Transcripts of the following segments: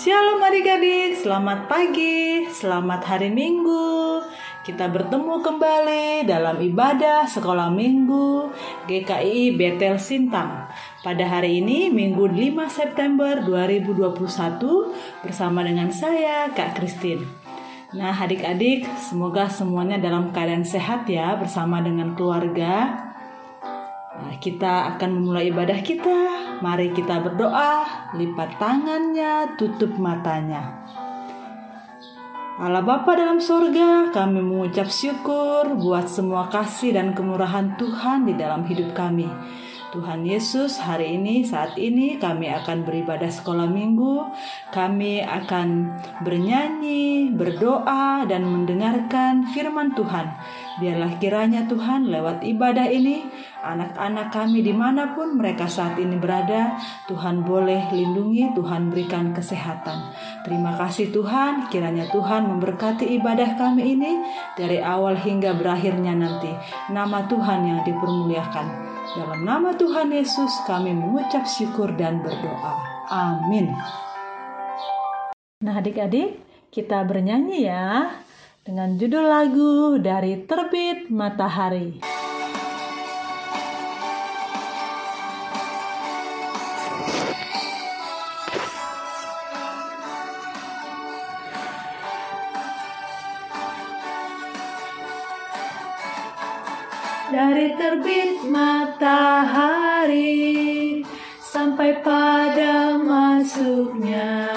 Shalom adik-adik, selamat pagi, selamat hari Minggu. Kita bertemu kembali dalam ibadah sekolah Minggu GKI Betel Sintang. Pada hari ini, Minggu 5 September 2021, bersama dengan saya, Kak Christine. Nah, adik-adik, semoga semuanya dalam keadaan sehat ya, bersama dengan keluarga. Nah, kita akan memulai ibadah kita. Mari kita berdoa, lipat tangannya, tutup matanya. Allah Bapa dalam surga, kami mengucap syukur buat semua kasih dan kemurahan Tuhan di dalam hidup kami. Tuhan Yesus, hari ini, saat ini kami akan beribadah sekolah minggu. Kami akan bernyanyi, berdoa, dan mendengarkan firman Tuhan. Biarlah kiranya Tuhan lewat ibadah ini, anak-anak kami di mana pun mereka saat ini berada, Tuhan boleh lindungi, Tuhan berikan kesehatan. Terima kasih Tuhan, kiranya Tuhan memberkati ibadah kami ini dari awal hingga berakhirnya nanti. Nama Tuhan yang dipermuliakan. Dalam nama Tuhan Yesus kami mengucap syukur dan berdoa. Amin. Nah adik-adik, kita bernyanyi ya dengan judul lagu dari Terbit Matahari. Dari terbit matahari sampai pada masuknya,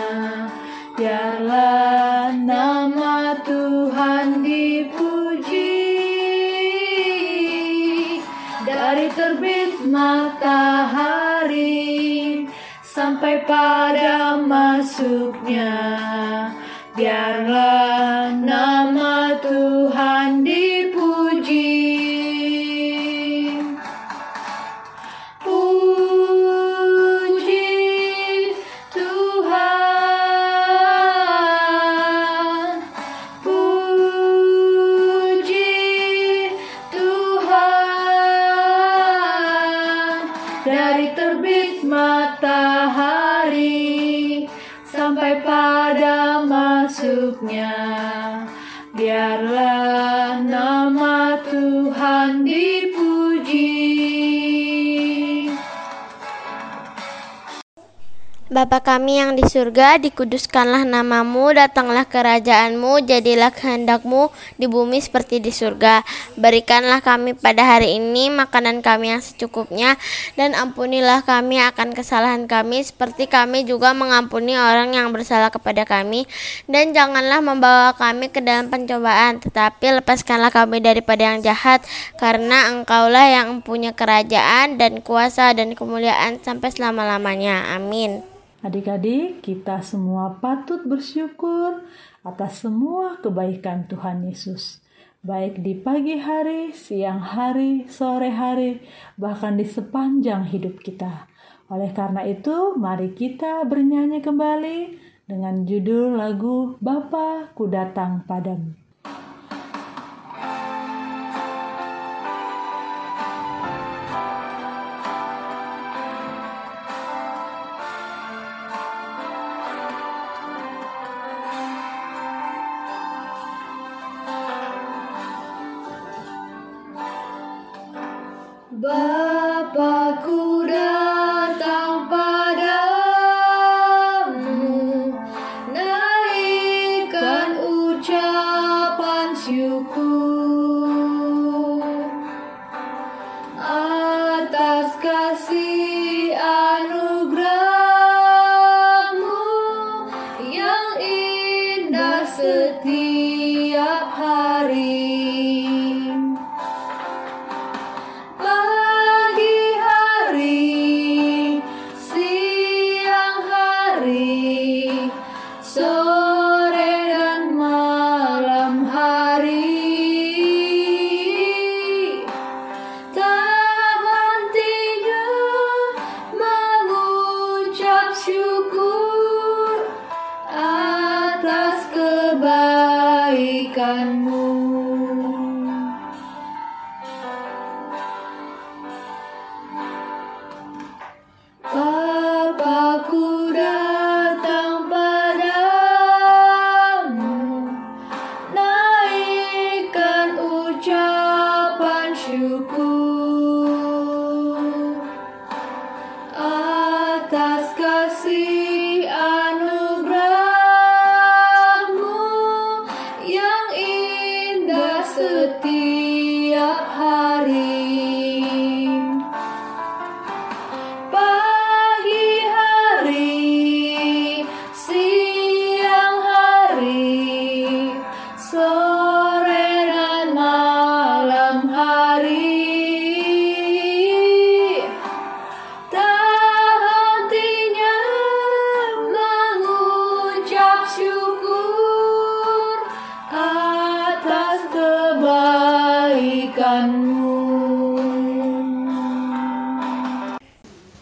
biarlah nama Tuhan dipuji. Dari terbit matahari sampai pada masuknya, biarlah Bapa kami yang di surga, dikuduskanlah namamu, datanglah kerajaanmu, jadilah kehendakmu di bumi seperti di surga. Berikanlah kami pada hari ini makanan kami yang secukupnya, dan ampunilah kami akan kesalahan kami, seperti kami juga mengampuni orang yang bersalah kepada kami. Dan janganlah membawa kami ke dalam pencobaan, tetapi lepaskanlah kami daripada yang jahat, karena engkaulah yang mempunyai kerajaan dan kuasa dan kemuliaan sampai selama-lamanya. Amin. Adik-adik, kita semua patut bersyukur atas semua kebaikan Tuhan Yesus. Baik di pagi hari, siang hari, sore hari, bahkan di sepanjang hidup kita. Oleh karena itu, mari kita bernyanyi kembali dengan judul lagu Bapa Ku Datang Padamu. Setiap hari kebaikanmu. Sati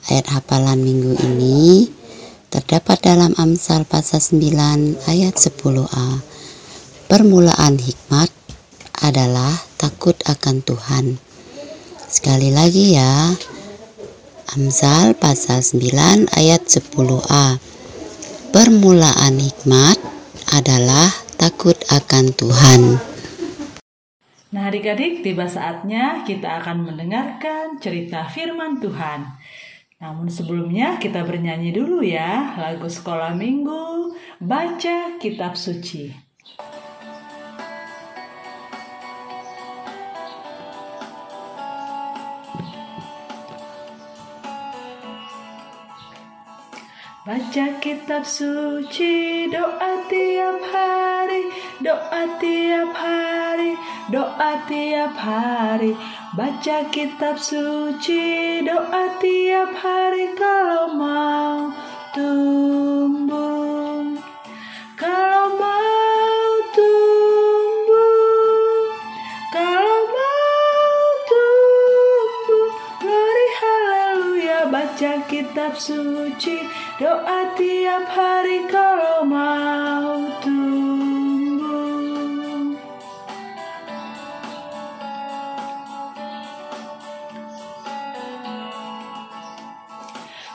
Ayat hafalan minggu ini terdapat dalam Amsal pasal 9 ayat 10a. Permulaan hikmat adalah takut akan Tuhan. Sekali lagi ya, Amsal pasal 9 ayat 10a. Permulaan hikmat adalah takut akan Tuhan. Nah adik-adik tiba saatnya kita akan mendengarkan cerita firman Tuhan. Namun sebelumnya kita bernyanyi dulu ya lagu sekolah minggu, baca kitab suci. Baca kitab suci, doa tiap hari, doa tiap hari, doa tiap hari. Baca kitab suci, doa tiap hari kalau mau tumbuh. Kalau mau tumbuh, kalau mau tumbuh, glory haleluya. Baca kitab suci, doa tiap hari kalau mau tumbuh.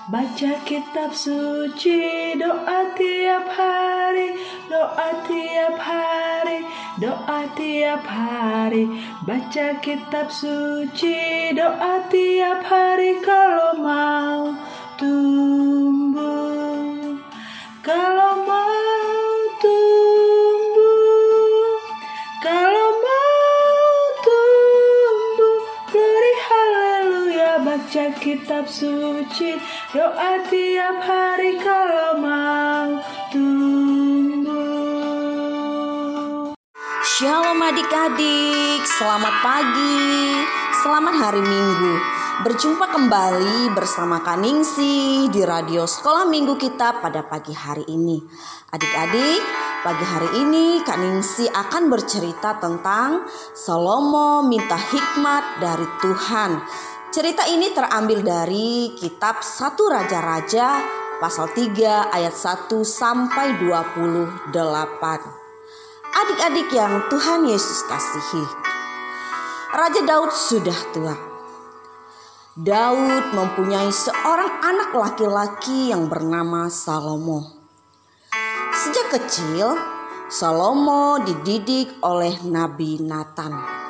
Baca kitab suci, doa tiap hari, doa tiap hari, doa tiap hari. Baca kitab suci, doa tiap hari kalau mau tumbuh. Kitab suci, doa tiap hari kalau mau tumbuh. Shalom adik-adik, selamat pagi, selamat hari Minggu. Berjumpa kembali bersama Kaningsi di radio Sekolah Minggu kita pada pagi hari ini. Adik-adik, pagi hari ini Kaningsi akan bercerita tentang Salomo minta hikmat dari Tuhan. Cerita ini terambil dari kitab 1 Raja-Raja pasal 3 ayat 1 sampai 28. Adik-adik yang Tuhan Yesus kasihi. Raja Daud sudah tua. Daud mempunyai seorang anak laki-laki yang bernama Salomo. Sejak kecil, Salomo dididik oleh Nabi Nathan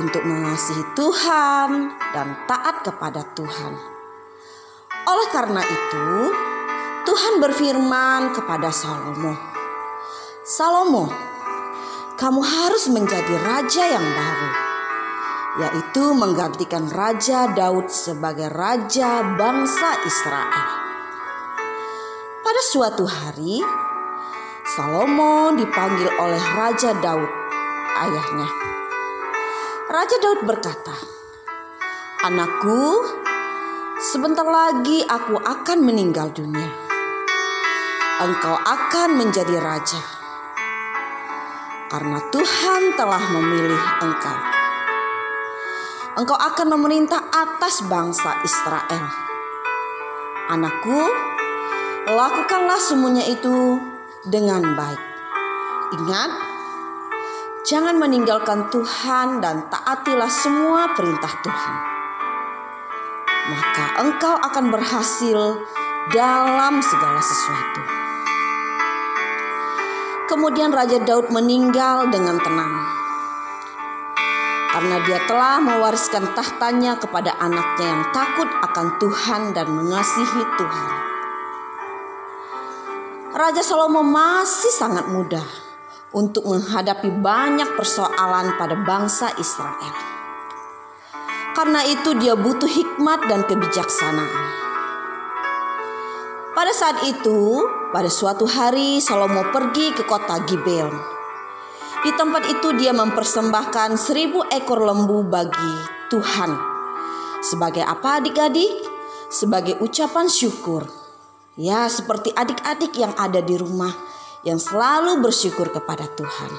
untuk mengasihi Tuhan dan taat kepada Tuhan. Oleh karena itu, Tuhan berfirman kepada Salomo, Salomo, kamu harus menjadi raja yang baru, yaitu menggantikan Raja Daud sebagai raja bangsa Israel. Pada suatu hari, Salomo dipanggil oleh Raja Daud, ayahnya. Raja Daud berkata, "Anakku, sebentar lagi aku akan meninggal dunia. Engkau akan menjadi raja." karena Tuhan telah memilih engkau. Engkau akan memerintah atas bangsa Israel. Anakku, lakukanlah semuanya itu dengan baik. Ingat, jangan meninggalkan Tuhan dan taatilah semua perintah Tuhan. Maka engkau akan berhasil dalam segala sesuatu. Kemudian Raja Daud meninggal dengan tenang. Karena dia telah mewariskan tahtanya kepada anaknya yang takut akan Tuhan dan mengasihi Tuhan. Raja Salomo masih sangat muda untuk menghadapi banyak persoalan pada bangsa Israel. Karena itu dia butuh hikmat dan kebijaksanaan. Pada saat itu, pada suatu hari Salomo pergi ke kota Gibeon. Di tempat itu dia mempersembahkan seribu ekor lembu bagi Tuhan. Sebagai apa adik-adik? Sebagai ucapan syukur. Ya seperti adik-adik yang ada di rumah yang selalu bersyukur kepada Tuhan.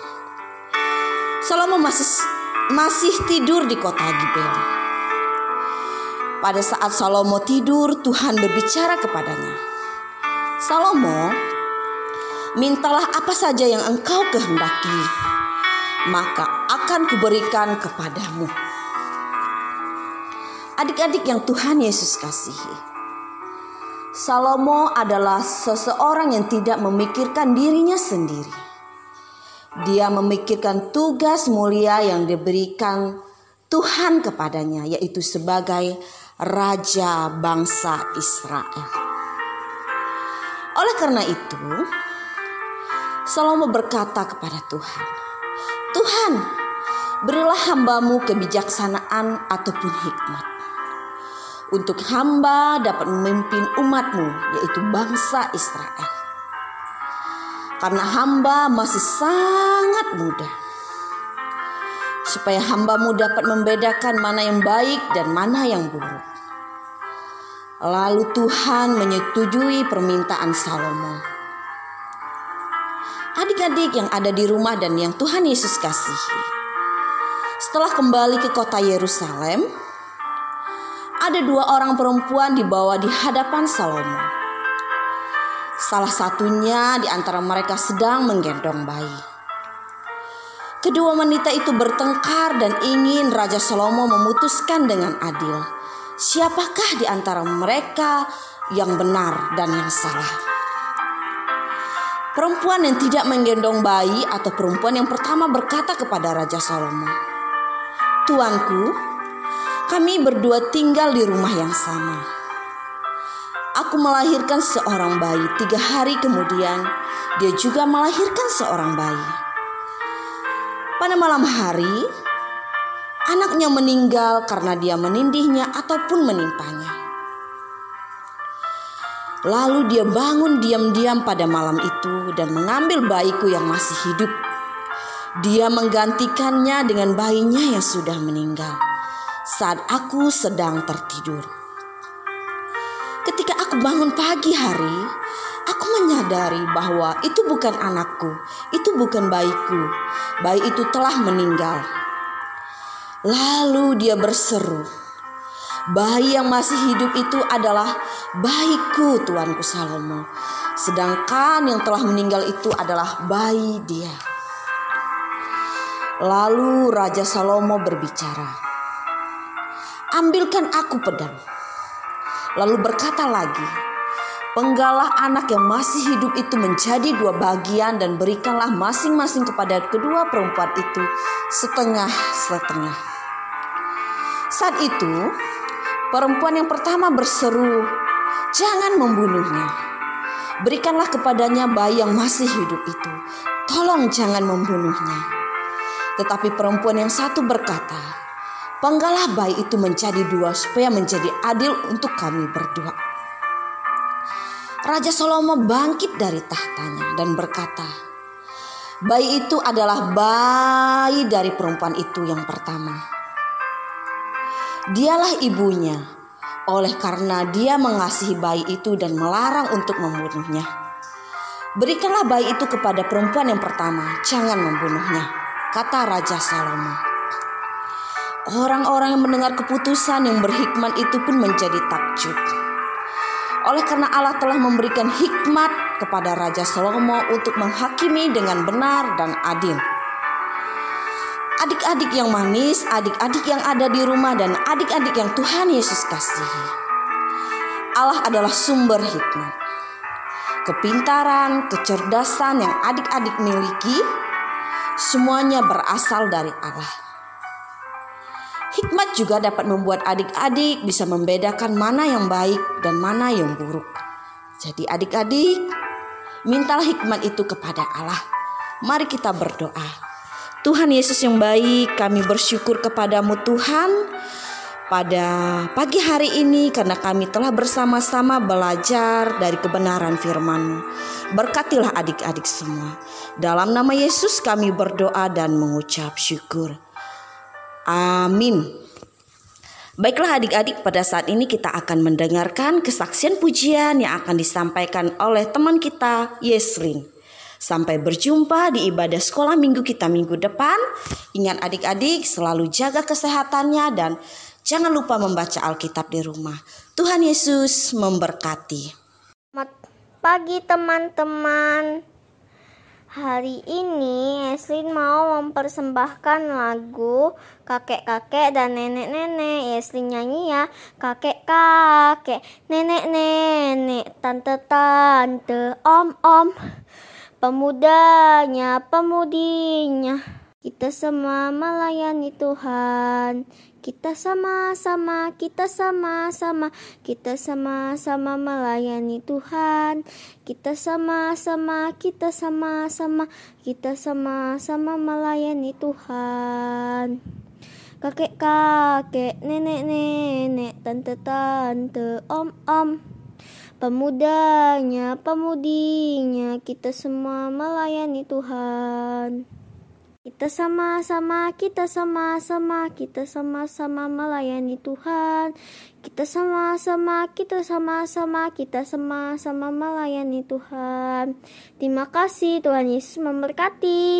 Salomo masih, masih tidur di kota Gibeon. Pada saat Salomo tidur, Tuhan berbicara kepadanya. Salomo, mintalah apa saja yang engkau kehendaki, maka akan kuberikan kepadamu. Adik-adik yang Tuhan Yesus kasihi. Salomo adalah seseorang yang tidak memikirkan dirinya sendiri. Dia memikirkan tugas mulia yang diberikan Tuhan kepadanya, yaitu sebagai raja bangsa Israel. Oleh karena itu, Salomo berkata kepada Tuhan, "Tuhan, berilah hambamu kebijaksanaan ataupun hikmat, untuk hamba dapat memimpin umatmu, yaitu bangsa Israel. Karena hamba masih sangat muda, supaya hambamu dapat membedakan mana yang baik dan mana yang buruk. Lalu Tuhan menyetujui permintaan Salomo. Adik-adik yang ada di rumah dan yang Tuhan Yesus kasihi. Setelah kembali ke kota Yerusalem, ada dua orang perempuan dibawa di hadapan Salomo. Salah satunya di antara mereka sedang menggendong bayi. Kedua wanita itu bertengkar dan ingin Raja Salomo memutuskan dengan adil siapakah di antara mereka yang benar dan yang salah. Perempuan yang tidak menggendong bayi atau perempuan yang pertama berkata kepada Raja Salomo, "Tuanku, kami berdua tinggal di rumah yang sama. Aku melahirkan seorang bayi, tiga hari kemudian dia juga melahirkan seorang bayi. Pada malam hari, anaknya meninggal karena dia menindihnya ataupun menimpanya. Lalu dia bangun diam-diam pada malam itu dan mengambil bayiku yang masih hidup. Dia menggantikannya dengan bayinya yang sudah meninggal saat aku sedang tertidur. Ketika aku bangun pagi hari, aku menyadari bahwa itu bukan anakku, itu bukan bayiku. Bayi itu telah meninggal. Lalu dia berseru, Bayi yang masih hidup itu adalah bayiku Tuanku Salomo. Sedangkan yang telah meninggal itu adalah bayi dia. Lalu Raja Salomo berbicara. Ambilkan aku pedang. Lalu berkata lagi, Penggalah anak yang masih hidup itu menjadi dua bagian dan berikanlah masing-masing kepada kedua perempuan itu setengah-setengah. Saat itu, perempuan yang pertama berseru, "Jangan membunuhnya. Berikanlah kepadanya bayi yang masih hidup itu. Tolong jangan membunuhnya." Tetapi perempuan yang satu berkata, "Penggalah bayi itu menjadi dua supaya menjadi adil untuk kami berdua." Raja Salomo bangkit dari tahtanya dan berkata, "Bayi itu adalah bayi dari perempuan itu yang pertama." Dialah ibunya, oleh karena dia mengasihi bayi itu dan melarang untuk membunuhnya. Berikanlah bayi itu kepada perempuan yang pertama, jangan membunuhnya, kata Raja Salomo. Orang-orang yang mendengar keputusan yang berhikmat itu pun menjadi takjub. Oleh karena Allah telah memberikan hikmat kepada Raja Salomo untuk menghakimi dengan benar dan adil. Adik-adik yang manis, adik-adik yang ada di rumah dan adik-adik yang Tuhan Yesus kasihi. Allah adalah sumber hikmat. Kepintaran, kecerdasan yang adik-adik miliki semuanya berasal dari Allah. Hikmat juga dapat membuat adik-adik bisa membedakan mana yang baik dan mana yang buruk. Jadi adik-adik, mintalah hikmat itu kepada Allah. Mari kita berdoa. Tuhan Yesus yang baik, kami bersyukur kepadamu Tuhan pada pagi hari ini karena kami telah bersama-sama belajar dari kebenaran firman Berkatilah adik-adik semua. Dalam nama Yesus kami berdoa dan mengucap syukur. Amin. Baiklah adik-adik pada saat ini kita akan mendengarkan kesaksian pujian yang akan disampaikan oleh teman kita Yeslin. Sampai berjumpa di ibadah sekolah minggu kita minggu depan. Ingat adik-adik selalu jaga kesehatannya dan Jangan lupa membaca Alkitab di rumah. Tuhan Yesus memberkati. Selamat pagi teman-teman. Hari ini Eslin mau mempersembahkan lagu kakek-kakek dan nenek-nenek. Eslin nyanyi ya. Kakek-kakek, nenek-nenek, tante-tante, om-om. Pemudanya, pemudinya. Kita semua melayani Tuhan. Kita sama-sama, kita sama-sama, kita sama-sama melayani Tuhan. Kita sama-sama, kita sama-sama, kita sama-sama melayani Tuhan. Kakek-kakek, nenek-nenek, tante-tante, om-om. Pemudanya, pemudinya, kita semua melayani Tuhan. Kita sama-sama, kita sama-sama, kita sama-sama melayani Tuhan. Kita sama-sama, kita sama-sama, kita sama-sama melayani Tuhan. Terima kasih Tuhan Yesus memberkati.